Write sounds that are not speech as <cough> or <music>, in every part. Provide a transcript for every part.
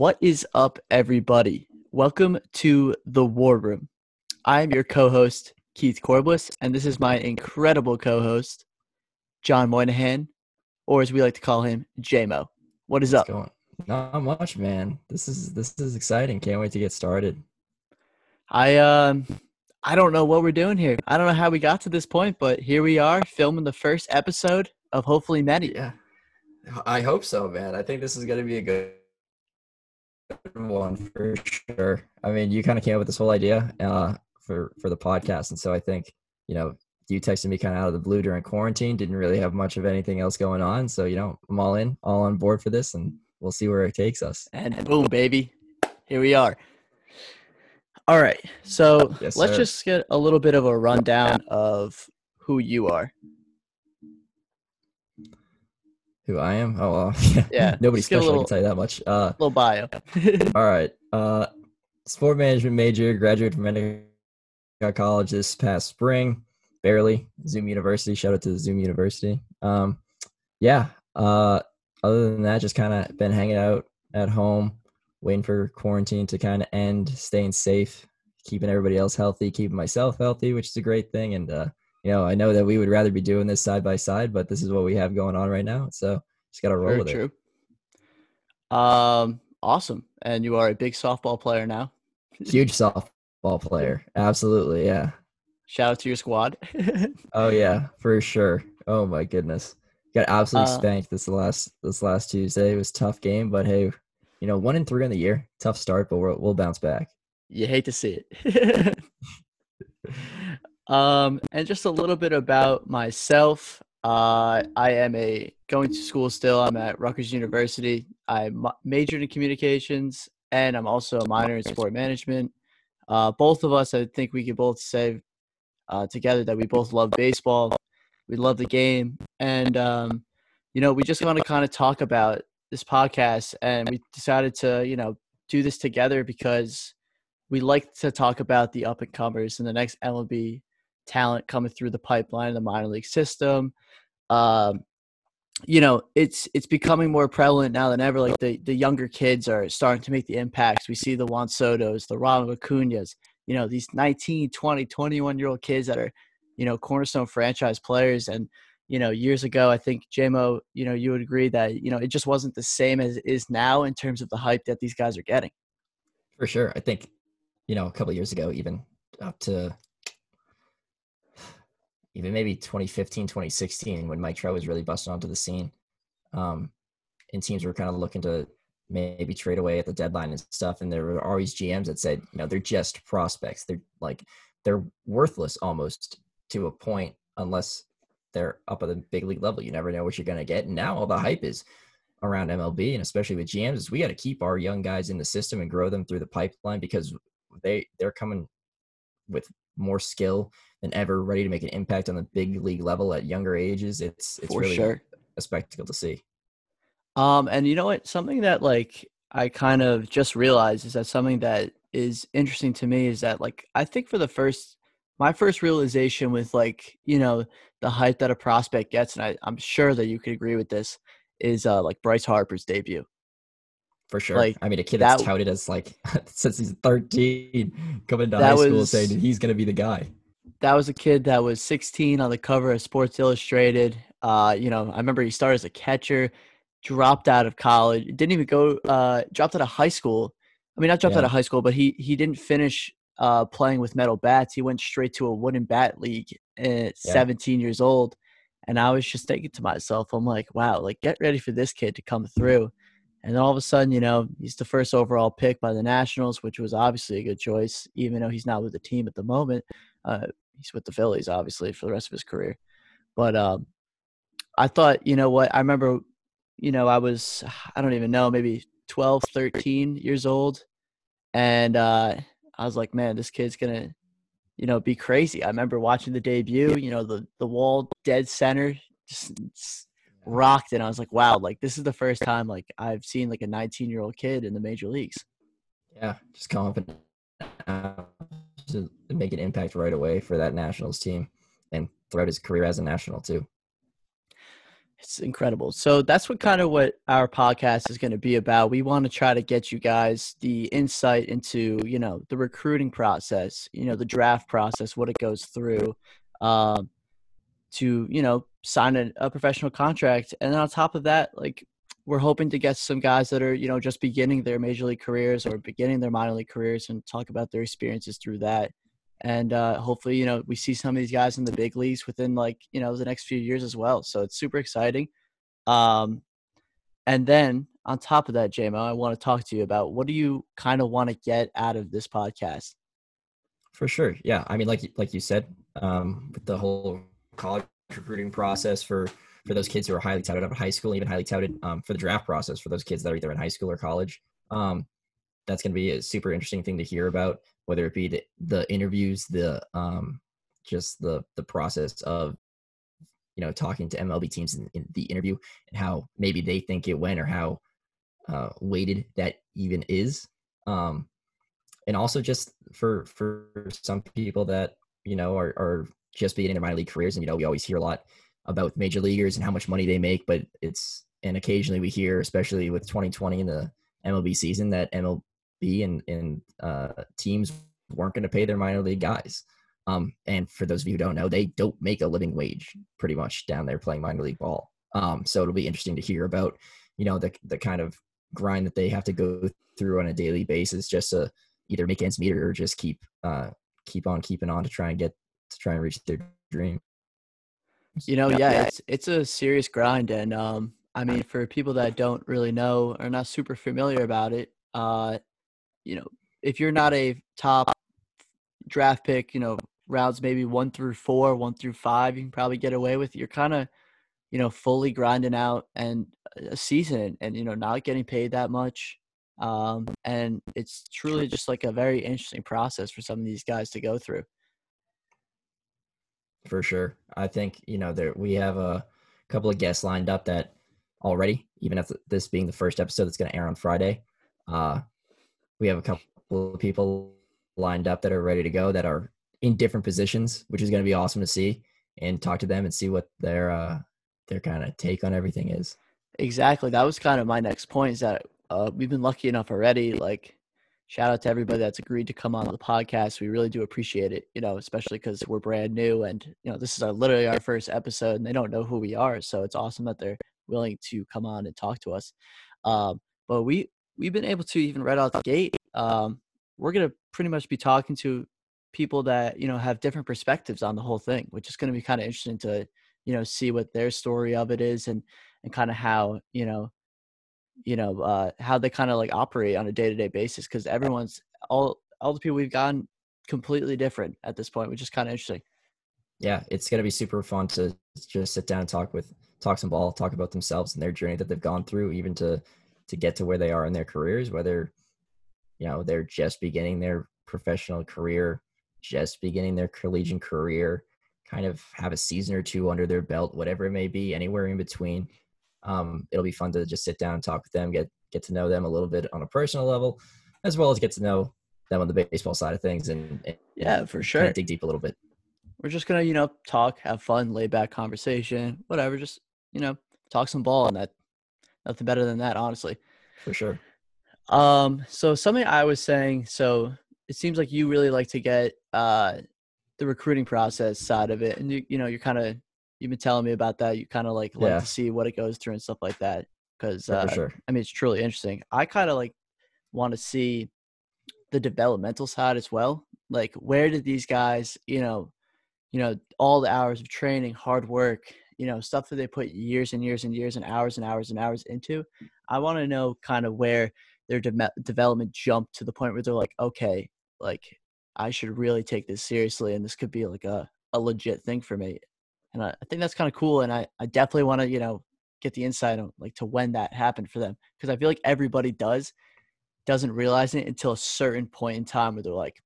What is up, everybody? Welcome to the War Room. I am your co host, Keith Corbliss, and this is my incredible co host, John Moynihan, or as we like to call him, JMO. What is up? Going? Not much, man. This is this is exciting. Can't wait to get started. I um I don't know what we're doing here. I don't know how we got to this point, but here we are filming the first episode of hopefully many. Yeah. I hope so, man. I think this is gonna be a good one for sure. I mean, you kind of came up with this whole idea uh, for for the podcast, and so I think you know you texted me kind of out of the blue during quarantine. Didn't really have much of anything else going on, so you know I'm all in, all on board for this, and we'll see where it takes us. And boom, baby, here we are. All right, so Yes, let's sir. just get a little bit of a rundown of who you are. Who I am? Oh, well, <laughs> Yeah, <laughs> Nobody just give a special. I little- can tell you that much. Uh, little bio. <laughs> All right. Uh, sport management major, graduated from Endicott College this past spring, barely. Zoom University. Shout out to Zoom University. Um, yeah. Uh, other than that, just kind of been hanging out at home, waiting for quarantine to kind of end, staying safe, keeping everybody else healthy, keeping myself healthy, which is a great thing. And uh, you know, I know that we would rather be doing this side by side, but this is what we have going on right now. So just gotta roll Very with it. true. Um, awesome. And you are a big softball player now. <laughs> Huge softball player. Absolutely, yeah. Shout out to your squad. <laughs> Oh yeah, for sure. Oh my goodness, got absolutely Uh, spanked this last this last Tuesday. It was a tough game, but hey, you know, one and three in the year, tough start, but we'll we'll bounce back. you hate to see it. <laughs> um, and just a little bit about myself. Uh, I am a going to school still. I'm at Rutgers University. I ma- majored in communications, and I'm also a minor in sport management. Uh, both of us, I think we could both say uh, together that we both love baseball. We love the game, and um, you know, we just want to kind of talk about this podcast, and we decided to, you know, do this together because we like to talk about the up and comers and the next MLB talent coming through the pipeline, of the minor league system. Um, you know, it's it's becoming more prevalent now than ever. Like the the younger kids are starting to make the impacts. We see the Juan Soto's, the Ronald Acuna's, you know, these 19, 20, 21 year old kids that are, you know, cornerstone franchise players. And, you know, years ago, I think JMO, you know, you would agree that, you know, it just wasn't the same as it is now in terms of the hype that these guys are getting. For sure, I think you know a couple years ago, even up to even maybe 2015, 2016, when Mike Trout was really busting onto the scene, um, and teams were kind of looking to maybe trade away at the deadline and stuff. And there were always GMs that said, you know, they're just prospects. They're like they're worthless almost to a point unless they're up at the big league level. You never know what you're going to get. And now all the hype is around MLB and especially with GMs is we got to keep our young guys in the system and grow them through the pipeline because they they're coming with more skill than ever, ready to make an impact on the big league level at younger ages. It's it's for really sure. a spectacle to see. Um, and you know what? Something that like I kind of just realized is that something that is interesting to me is that like I think for the first my first realization with like, you know, the hype that a prospect gets, and I, I'm sure that you could agree with this, is uh like Bryce Harper's debut. For sure. Like, I mean, a kid that's that- touted as like <laughs> since he's 13, coming to high school saying he's going to be the guy. That was a kid that was 16 on the cover of Sports Illustrated. Uh, you know, I remember he started as a catcher, dropped out of college, didn't even go uh dropped out of high school. I mean, not dropped out of high school, but he he didn't finish uh playing with metal bats. He went straight to a wooden bat league at 17 years old. And I was just thinking to myself, I'm like, wow, like get ready for this kid to come through. And then all of a sudden, you know, he's the first overall pick by the Nationals, which was obviously a good choice, even though he's not with the team at the moment. Uh, he's with the Phillies, obviously, for the rest of his career. But um, I thought, you know what? I remember, you know, I was, I don't even know, maybe 12, 13 years old. And uh, I was like, man, this kid's going to, you know, be crazy. I remember watching the debut, you know, the, the wall dead center just rocked. And I was like, wow, like this is the first time like I've seen like a 19 year old kid in the major leagues. Yeah, just confident uh, to make an impact right away for that Nationals team and throughout his career as a national too. It's incredible. So that's what kind of what our podcast is going to be about. We want to try to get you guys the insight into, you know, the recruiting process, you know, the draft process, what it goes through, um, to, you know, sign a, a professional contract. And on top of that, like we're hoping to get some guys that are, you know, just beginning their major league careers or beginning their minor league careers and talk about their experiences through that. And uh, hopefully you know we see some of these guys in the big leagues within like you know the next few years as well. So it's super exciting. Um, and then on top of that jmo i want to talk to you about what do you kind of want to get out of this podcast? For sure. Yeah. I mean like like you said um, with the whole college recruiting process for for those kids who are highly touted out of high school even highly touted um, for the draft process for those kids that are either in high school or college um, that's going to be a super interesting thing to hear about whether it be the, the interviews, the um, just the the process of you know talking to MLB teams in, in the interview and how maybe they think it went or how uh, weighted that even is. Um, and also just for for some people that you know are, are just beginning their minor league careers, and you know we always hear a lot about major leaguers and how much money they make, but it's and occasionally we hear, especially with 2020 in the MLB season, that MLB and and uh, teams weren't going to pay their minor league guys. Um, and for those of you who don't know, they don't make a living wage pretty much down there playing minor league ball. Um, so it'll be interesting to hear about, you know, the the kind of grind that they have to go through on a daily basis just to either make ends meet or just keep uh, keep on keeping on to try and get to try and reach their dream. You know, yeah, it's it's a serious grind, and um, I mean, for people that don't really know or not super familiar about it, uh, you know, if you're not a top draft pick, you know, rounds maybe one through four, one through five, you can probably get away with. You're kind of, you know, fully grinding out and a season and, you know, not getting paid that much. Um, and it's truly just like a very interesting process for some of these guys to go through. For sure. I think, you know, there we have a couple of guests lined up that already, even if this being the first episode that's going to air on Friday, uh, we have a couple of people lined up that are ready to go that are in different positions, which is going to be awesome to see and talk to them and see what their uh, their kind of take on everything is. Exactly. That was kind of my next point. Is that uh, we've been lucky enough already. Like, shout out to everybody that's agreed to come on the podcast. We really do appreciate it. You know, especially because we're brand new and you know this is our literally our first episode, and they don't know who we are. So it's awesome that they're willing to come on and talk to us. Um, but we we've been able to even right out the gate um, we're going to pretty much be talking to people that you know have different perspectives on the whole thing which is going to be kind of interesting to you know see what their story of it is and and kind of how you know you know uh how they kind of like operate on a day-to-day basis because everyone's all all the people we've gotten completely different at this point which is kind of interesting. Yeah it's going to be super fun to just sit down and talk with talk some ball talk about themselves and their journey that they've gone through even to to get to where they are in their careers whether you know they're just beginning their professional career just beginning their collegiate career kind of have a season or two under their belt whatever it may be anywhere in between um, it'll be fun to just sit down and talk with them get get to know them a little bit on a personal level as well as get to know them on the baseball side of things and, and yeah for sure. dig deep a little bit. We're just gonna you know talk have fun lay back conversation whatever just you know talk some ball and that nothing better than that honestly. For sure. Um, so something I was saying, so it seems like you really like to get uh the recruiting process side of it, and you you know you're kind of you've been telling me about that. You kind of like like yeah. to see what it goes through and stuff like that because uh, sure. I mean it's truly interesting. I kind of like want to see the developmental side as well. Like where did these guys, you know, you know, all the hours of training, hard work, you know, stuff that they put years and years and years and hours and hours and hours into. I want to know kind of where their de- development jumped to the point where they're like, okay, like I should really take this seriously, and this could be like a a legit thing for me. And I, I think that's kind of cool, and I I definitely want to you know get the insight on like to when that happened for them because I feel like everybody does doesn't realize it until a certain point in time where they're like,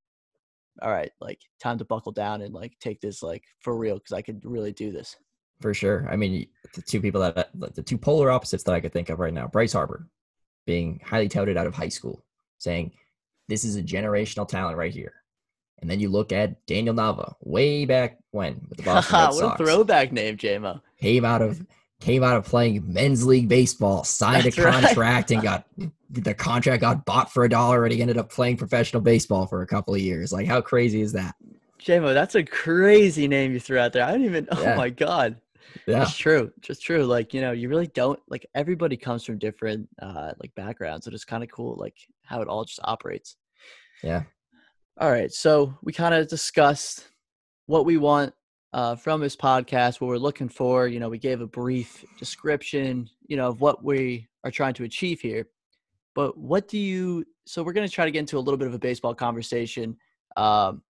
all right, like time to buckle down and like take this like for real because I could really do this. For sure. I mean, the two people that uh, the two polar opposites that I could think of right now: Bryce Harper, being highly touted out of high school, saying, This is a generational talent right here. And then you look at Daniel Nava, way back when with the <laughs> Boston Red Sox. what a throwback name, JMO. Came out of came out of playing men's league baseball, signed That's a right. contract, and got <laughs> the contract got bought for a dollar, and he ended up playing professional baseball for a couple of years. Like, how crazy is that? JMO, that's a crazy name you threw out there. I didn't even. <laughs> Oh my god. Yeah, It's true. Just true. Like, you know, you really don't like everybody comes from different uh like backgrounds. So it's kind of cool like how it all just operates. yeah, All right. So we kind of discussed what we want uh from this podcast, what we're looking for. You know, we gave a brief description, you know, of what we are trying to achieve here. But what do you so we're gonna try to get into a little bit of a baseball conversation. Um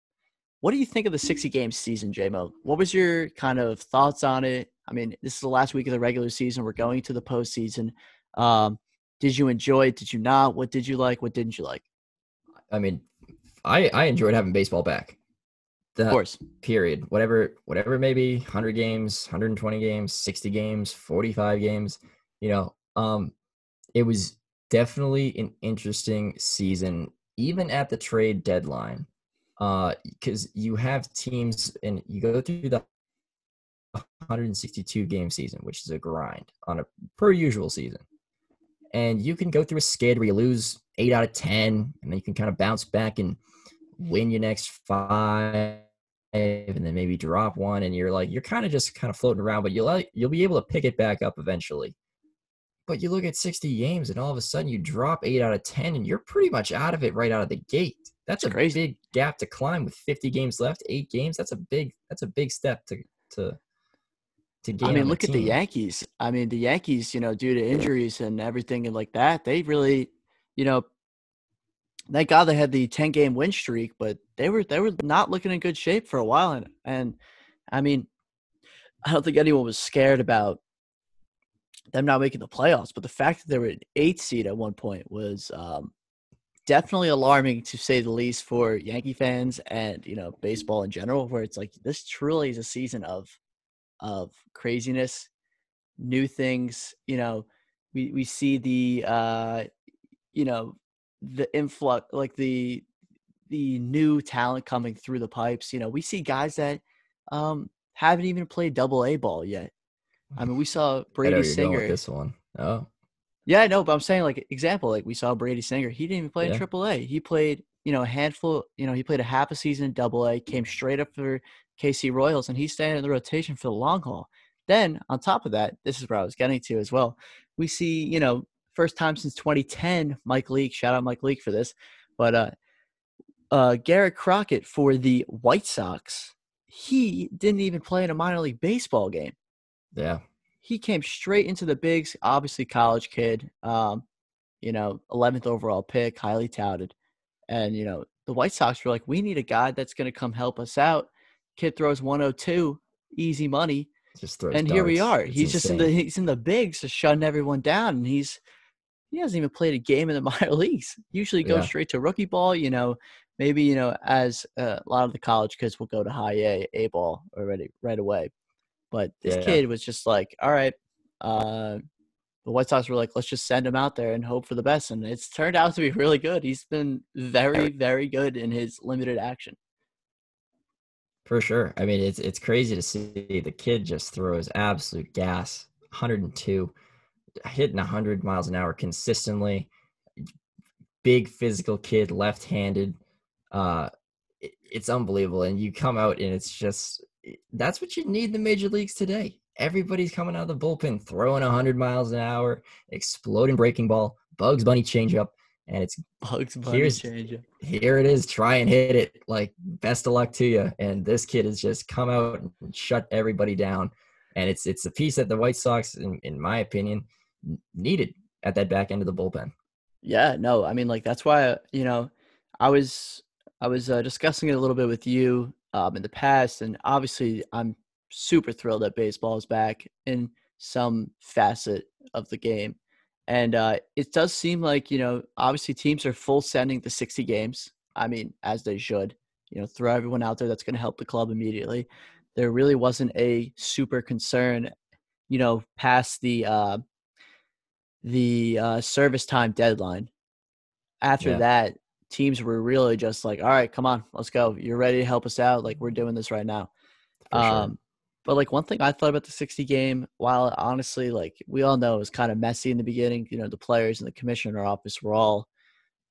what do you think of the 60 game season, JMO? What was your kind of thoughts on it? I mean, this is the last week of the regular season. We're going to the postseason. Um, did you enjoy it? Did you not? What did you like? What didn't you like? I mean, I I enjoyed having baseball back. The Of course. period. Whatever, whatever. Maybe 100 games, 120 games, 60 games, 45 games. You know, um, it was definitely an interesting season, even at the trade deadline, uh, because you have teams and you go through the 162 game season, which is a grind on a per usual season. And you can go through a skid where you lose eight out of 10, and then you can kind of bounce back and win your next five, and then maybe drop one, and you're like, you're kind of just kind of floating around, but you'll, uh, you'll be able to pick it back up eventually. But you look at 60 games, and all of a sudden you drop eight out of 10, and you're pretty much out of it right out of the gate. That's a crazy. big gap to climb with 50 games left, eight games. That's a big, that's a big step to, to, to gain. I mean, look at the. Yankees. I mean, the Yankees, you know, due to injuries and everything and like that, they really, you know, thank God they had the 10 game win streak, but they were they were not looking in good shape for a while. And and I mean, I don't think anyone was scared about them not making the playoffs, but the fact that they were an eight seed at one point was um, definitely alarming to say the least for Yankee fans and you know baseball in general. Where it's like this truly is a season of of craziness, new things. You know, we we see the uh, you know the influx, like the the new talent coming through the pipes. You know, we see guys that um, haven't even played double A ball yet. I mean, we saw <laughs> Brady Singer. this one. Oh, Yeah, no, but I'm saying like example, like we saw Brady Singer. He didn't even play in Triple A. He played, you know, a handful. You know, he played a half a season in Double A. Came straight up for KC Royals, and he's staying in the rotation for the long haul. Then on top of that, this is where I was getting to as well. We see, you know, first time since 2010, Mike Leake. Shout out Mike Leake for this, but uh, uh, Garrett Crockett for the White Sox. He didn't even play in a minor league baseball game yeah. he came straight into the bigs. Obviously, college kid. Um, you know, 11th overall pick, highly touted. And you know, the White Sox were like, we need a guy that's going to come help us out. Kid throws 102, easy money, Just throws and here we are. It's he's just in the he's in the bigs, just shutting everyone down, and he's he hasn't even played a game in the <laughs> minor leagues. Usually goes Yeah. straight to rookie ball. You know, maybe you know as uh, a lot of the college kids will go to high A A ball already right away. But this Yeah. kid was just like, all right. Uh, the White Sox were like, let's just send him out there and hope for the best, and it's turned out to be really good. He's been very, very good in his limited action. For sure. I mean, it's it's crazy to see the kid just throws absolute gas. 102, hitting 100 miles an hour consistently. Big physical kid, left-handed. Uh, it- it's unbelievable. And you come out and it's just that's what you need in the major leagues today. Everybody's coming out of the bullpen, throwing 100 miles an hour, exploding breaking ball, Bugs Bunny changeup, and it's Bugs Bunny Here's- change. here it is. Try and hit it. Like best of luck to you. And this kid has just come out and shut everybody down. And it's it's a piece that the White Sox, in, in my opinion, needed at that back end of the bullpen. Yeah, no, I mean, like that's why you know, I was I was uh, discussing it a little bit with you um, in the past, and obviously I'm super thrilled that baseball is back in some facet of the game, and uh, it does seem like you know, obviously teams are full sending the 60 games. I mean, as they should. You know, throw everyone out there that's going to help the club immediately. There really wasn't a super concern, you know, past the. Uh, the uh, service time deadline. After Yeah. that, teams were really just like, "All right, come on, let's go. You're ready to help us out. Like we're doing this right now." For sure. Um, But like one thing I thought about the 60 game, while honestly, like we all know it was kind of messy in the beginning, you know, the players and the commissioner office were all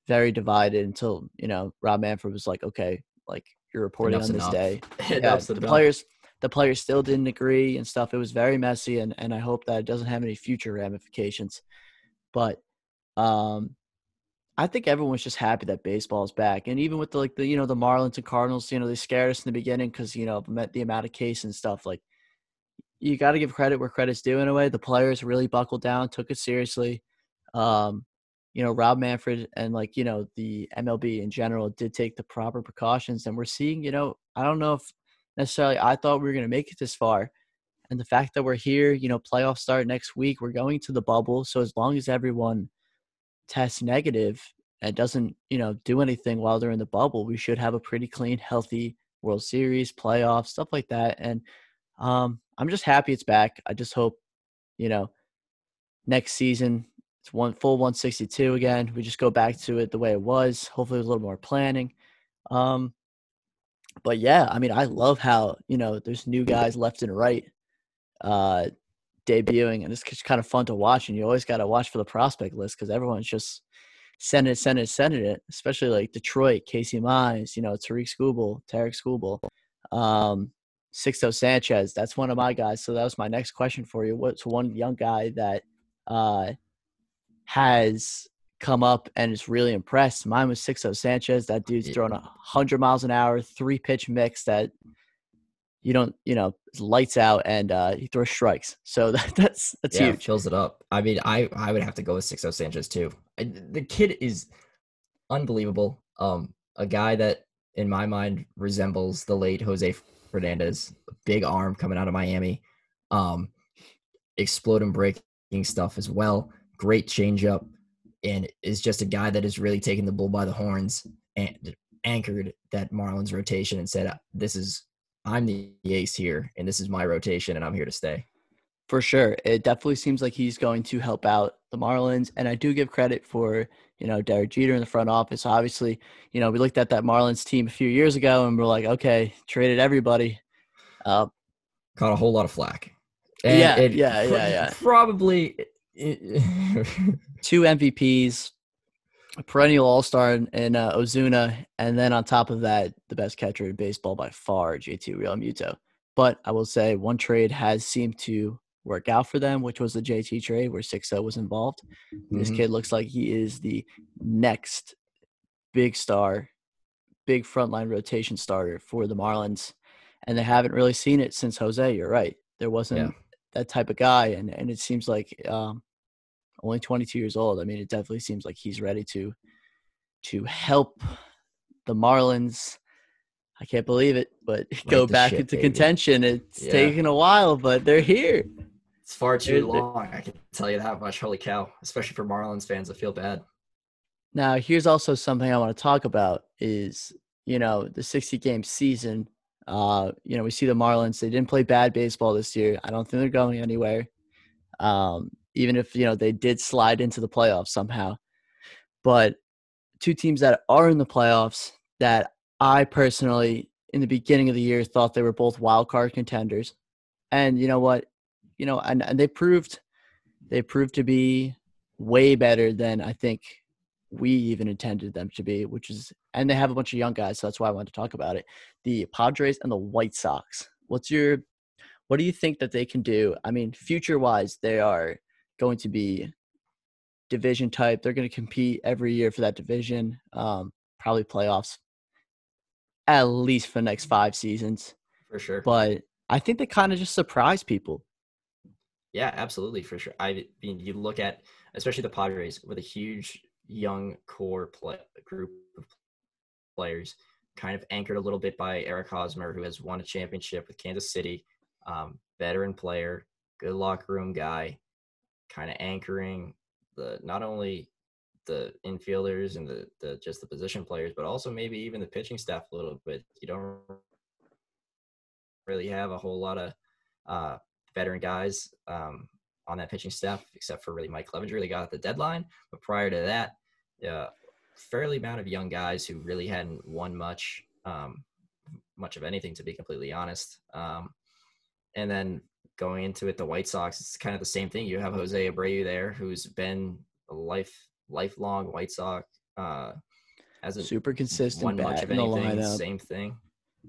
very divided until, you know, Rob Manfred was like, okay, like you're reporting Enough's on this enough. day. <laughs> Yeah, the players the players still didn't agree and stuff. It was very messy and, and I hope that it doesn't have any future ramifications. But um I think everyone's just happy that baseball is back, and even with the like the you know the Marlins and Cardinals, you know they scared us in the beginning because you know the amount of case and stuff. Like you got to give credit where credit's due in a way. The players really buckled down, took it seriously. Um, you know Rob Manfred and like you know the MLB in general did take the proper precautions, and we're seeing you know I don't know if necessarily I thought we were going to make it this far, and the fact that we're here, you know, playoffs start next week. We're going to the bubble, so as long as everyone tests negative and doesn't, you know, do anything while they're in the bubble, we should have a pretty clean, healthy World Series, playoffs, stuff like that. And um, I'm just happy it's back. I just hope, you know, next season it's one full 162 again. We just go back to it the way it was. Hopefully, a little more planning. Um, but yeah, I mean, I love how you know there's new guys left and right uh, debuting, and it's just kind of fun to watch. And you always got to watch for the prospect list because everyone's just sending it, sending it, sending it. Especially like Detroit, Casey Mize, you know, Tarik Skubal, Tarek Skubal, um, Sixto Sanchez. That's one of my guys. So that was my next question for you. What's one young guy that uh, has come up and is really impressed? Mine was Sixto Sanchez. That dude's throwing a hundred miles an hour, three pitch mix that you don't, you know, lights out and uh, he throws strikes. So <laughs> that, that's that's yeah, huge. Chills it up. I mean, I I would have to go with Sixto Sanchez too. I, the kid is unbelievable. Um, a guy that in my mind resembles the late Jose Fernandez. Big arm coming out of Miami. Um, exploding breaking stuff as well. Great changeup, and is just a guy that has really taken the bull by the horns and anchored that Marlins rotation and said, "This is I'm the ace here, and this is my rotation, and I'm here to stay." For sure. It definitely seems like he's going to help out the Marlins. And I do give credit for, you know, Derek Jeter in the front office. Obviously, you know, we looked at that Marlins team a few years ago and we're like, okay, traded everybody. Uh, caught a whole lot of flack. Yeah, it yeah, yeah, yeah. Probably. <laughs> two MVPs, a perennial All Star in, in uh, Ozuna, and then on top of that, the best catcher in baseball by far, JT Realmuto. But I will say one trade has seemed to work out for them, which was the JT trade where Sixto was involved. This Mhm. kid looks like he is the next big star, big frontline rotation starter for the Marlins. And they haven't really seen it since Jose. You're right. There wasn't Yeah. That type of guy. And, and it seems like um, only 22 years old. I mean, it definitely seems like he's ready to to help the Marlins. I can't believe it, but <laughs> go back ship, into baby. contention. It's Yeah. taken a while, but they're here. It's far They're- too they're- long. I can tell you that much. Holy cow! Especially for Marlins fans, I feel bad. Now, here's also something I want to talk about is, you know, the 60 game season. Uh, you know, we see the Marlins, they didn't play bad baseball this year. I don't think they're going anywhere. Um, even if, you know, they did slide into the playoffs somehow. But two teams that are in the playoffs that I personally, in the beginning of the year, thought they were both wild card contenders. And you know what? You know, and, and they proved they proved to be way better than I think we even intended them to be, which is, and they have a bunch of young guys, so that's why I wanted to talk about it. The Padres and the White Sox. What's your, what do you think that they can do? I mean, future wise, they are going to be division type. They're going to compete every year for that division, um, probably playoffs, at least for the next five seasons. For sure. But I think they kind of just surprise people. Yeah, absolutely, for sure. I mean, you look at especially the Padres with a huge young core play, group of players, kind of anchored a little bit by Eric Hosmer, who has won a championship with Kansas City, um, veteran player, good locker room guy, kind of anchoring the not only the infielders and the, the just the position players, but also maybe even the pitching staff a little bit. You don't really have a whole lot of uh, veteran guys um, on that pitching staff, except for really Mike Clevinger. They got at the deadline, but prior to that, yeah, fairly amount of young guys who really hadn't won much, um, much of anything, to be completely honest. Um, and then going into it, the White Sox, it's kind of the same thing. You have Jose Abreu there, who's been a life lifelong White Sox. Uh, hasn't Super consistent won much of anything. Same thing.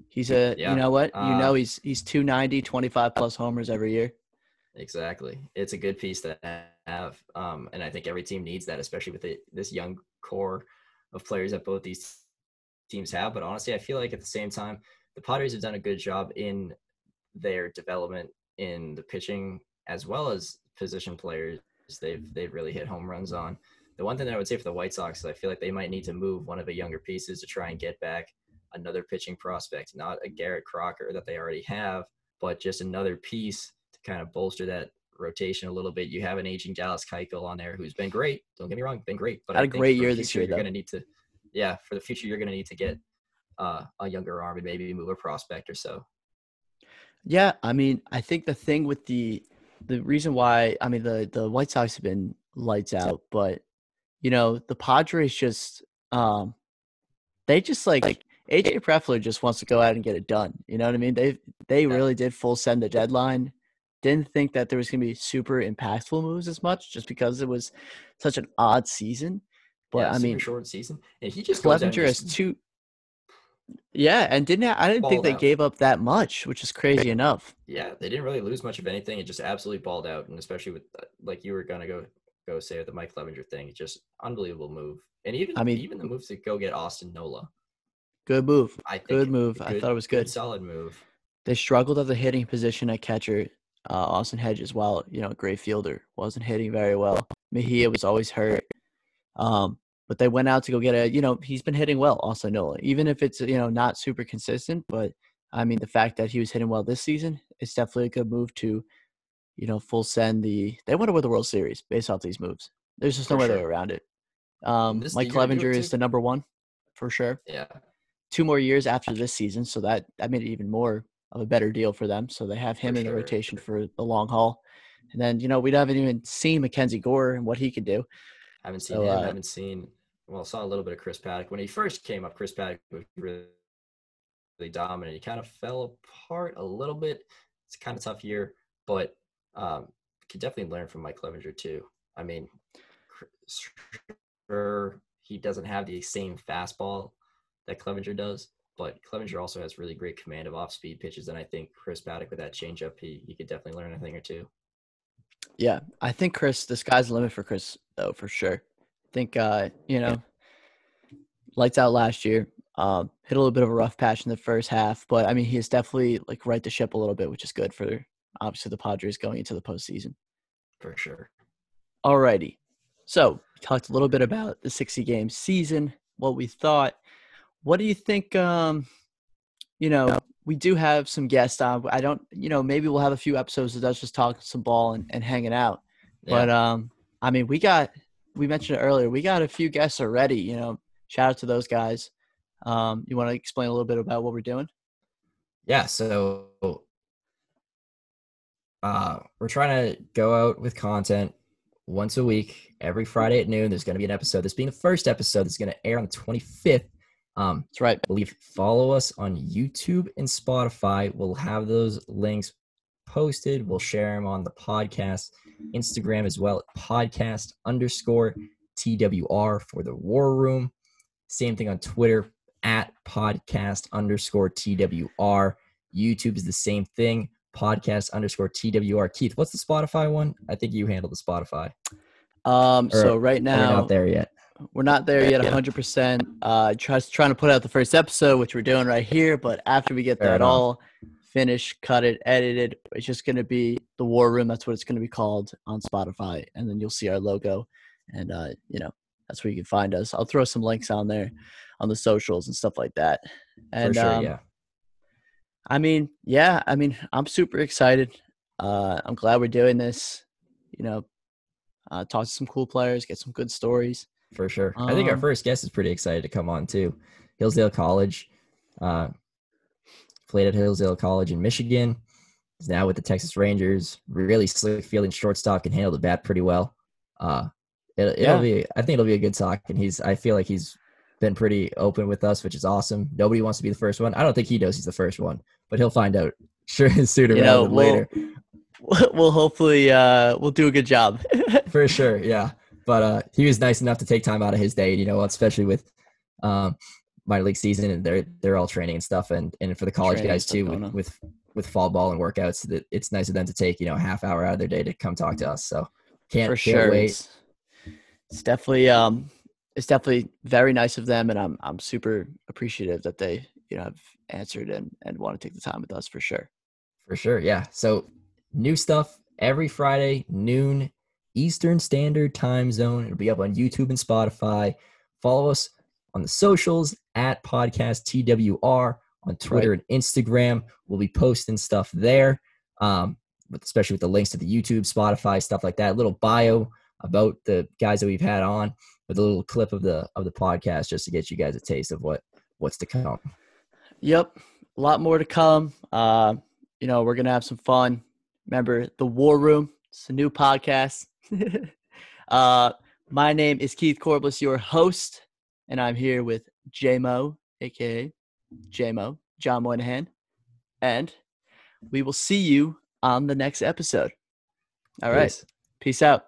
He's a Yeah, you know what? you uh, know he's he's 290, 25 plus homers every year. Exactly. It's a good piece to have. Um, and I think every team needs that, especially with it, this young core of players that both these teams have. But honestly, I feel like at the same time, the Padres have done a good job in their development in the pitching as well as position players. They've they've really hit home runs on. The one thing that I would say for the White Sox is I feel like they might need to move one of the younger pieces to try and get back another pitching prospect, not a Garrett Crocker that they already have, but just another piece to kind of bolster that rotation a little bit. You have an aging Dallas Keuchel on there who's been great. Don't get me wrong, been great. But Had I a think great year this year, You're going to need to, yeah, for the future, you're going to need to get uh, a younger arm and maybe move a prospect or so. Yeah, I mean, I think the thing with the the reason why I mean the the White Sox have been lights out, but you know the Padres just um they just like AJ Preller just wants to go out and get it done. You know what I mean? They they Yeah. really did full send the deadline. Didn't think that there was gonna be super impactful moves as much, just because it was such an odd season. But yeah, I mean, short season, and he just Clevinger has two. Yeah, and didn't I didn't think they out. gave up that much, which is crazy enough. yeah, they didn't really lose much of anything. It just absolutely balled out, and especially with uh, like you were gonna go go say with the Mike Clevinger thing, it's just unbelievable move. And even I mean- even the moves to go get Austin Nola, Good move. I think Good move. I thought it was good. solid move. They struggled at the hitting position at catcher. Uh, Austin Hedges, while you know, great fielder, wasn't hitting very well. Mejia was always hurt. Um, but they went out to go get a. You know, he's been hitting well, Austin Nola, even if it's you know not super consistent. But I mean, the fact that he was hitting well this season, it's definitely a good move to, you know, full send the. They want to win the World Series based off these moves. There's just no way around it. Um, This Mike Clevinger is the number one, for sure. Yeah, two more years after this season, so that that made it even more of a better deal for them. So they have him For in the rotation for the long haul. And then you know we haven't even seen Mackenzie Gore and what he could do. I haven't seen So, him. uh, haven't seen. Well, saw a little bit of Chris Paddack when he first came up. Chris Paddack was really, really dominant. He kind of fell apart a little bit. It's kind of tough year, but um, could definitely learn from Mike Clevinger too. I mean, sure he doesn't have the same fastball that Clevinger does, but Clevinger also has really great command of off-speed pitches, and I think Chris Paddack with that changeup, he he could definitely learn a thing or two. Yeah, I think Chris, the sky's the limit for Chris though for sure. I think uh, you know, lights out last year. Um, hit a little bit of a rough patch in the first half, but I mean he is definitely like right the ship a little bit, which is good for obviously the Padres going into the postseason. For sure. Alrighty. So we talked a little bit about the 60 game season, what we thought. What do you think? Um, you know, we do have some guests on. I don't, you know, maybe we'll have a few episodes of us just talking some ball and, and hanging out. But um, I mean, we got we mentioned it earlier. We got a few guests already. You know, shout out to those guys. Um, you want to explain a little bit about what we're doing? yeah so uh we're trying to go out with content once a week every friday at noon there's going to be an episode this being the first episode that's going to air on the 25th um That's right. I believe follow us on youtube and spotify. We'll have those links posted. We'll share them on the podcast instagram as well podcast underscore twr for the war room. Same thing on twitter at podcast underscore twr youtube is the same thing podcast underscore twr keith what's the spotify one? I think you handle the spotify. Um, Or so right now not there yet We're not there yet, 100%. Uh, try, trying to put out the first episode, which we're doing right here. But after we get Fair that enough. all finished, cut it, edited, it's just going to be the War Room. That's what it's going to be called on Spotify. And then you'll see our logo. And, uh, you know, that's where you can find us. I'll throw some links on there on the socials and stuff like that. And, for sure um, yeah I mean, yeah, I mean, I'm super excited. Uh, I'm glad we're doing this. You know, uh, talk to some cool players, get some good stories. For sure. I think our Um, first guest is pretty excited to come on too. Hillsdale College, uh, played at Hillsdale College in Michigan. Is now with the Texas Rangers. Really slick fielding shortstop, can handle the bat pretty well. Uh, it, it'll Yeah. be. I think it'll be a good talk, and he's. I feel like he's been pretty open with us, which is awesome. Nobody wants to be the first one. I don't think he knows he's the first one, but he'll find out <laughs> Sure, sooner You rather than we'll- later. <laughs> we'll hopefully uh, we'll do a good job. <laughs> For sure, yeah. But uh, he was nice enough to take time out of his day, you know, especially with um, minor league season and they're they're all training and stuff, and and for the college Training guys too with, with with fall ball and workouts. That it's nice of them to take you know a half hour out of their day to come talk to us. So can't for can't sure. wait. It's, it's definitely um it's definitely very nice of them and I'm I'm super appreciative that they, you know, have answered and, and want to take the time with us for sure. For sure, yeah. So new stuff every Friday noon Eastern Standard Time Zone. It'll be up on YouTube and Spotify. Follow us on the socials at podcast TWR on Twitter and Instagram. We'll be posting stuff there, um, with, especially with the links to the YouTube, Spotify, stuff like that. A little bio about the guys that we've had on with a little clip of the of the podcast just to get you guys a taste of what what's to come. Yep. A lot more to come. Uh, you know, we're gonna have some fun. Remember the War Room. It's a new podcast. <laughs> uh, my name is Keith Corbliss, your host, and I'm here with JMO, aka JMO, John Moynihan. And we will see you on the next episode. All right. Peace. Peace out.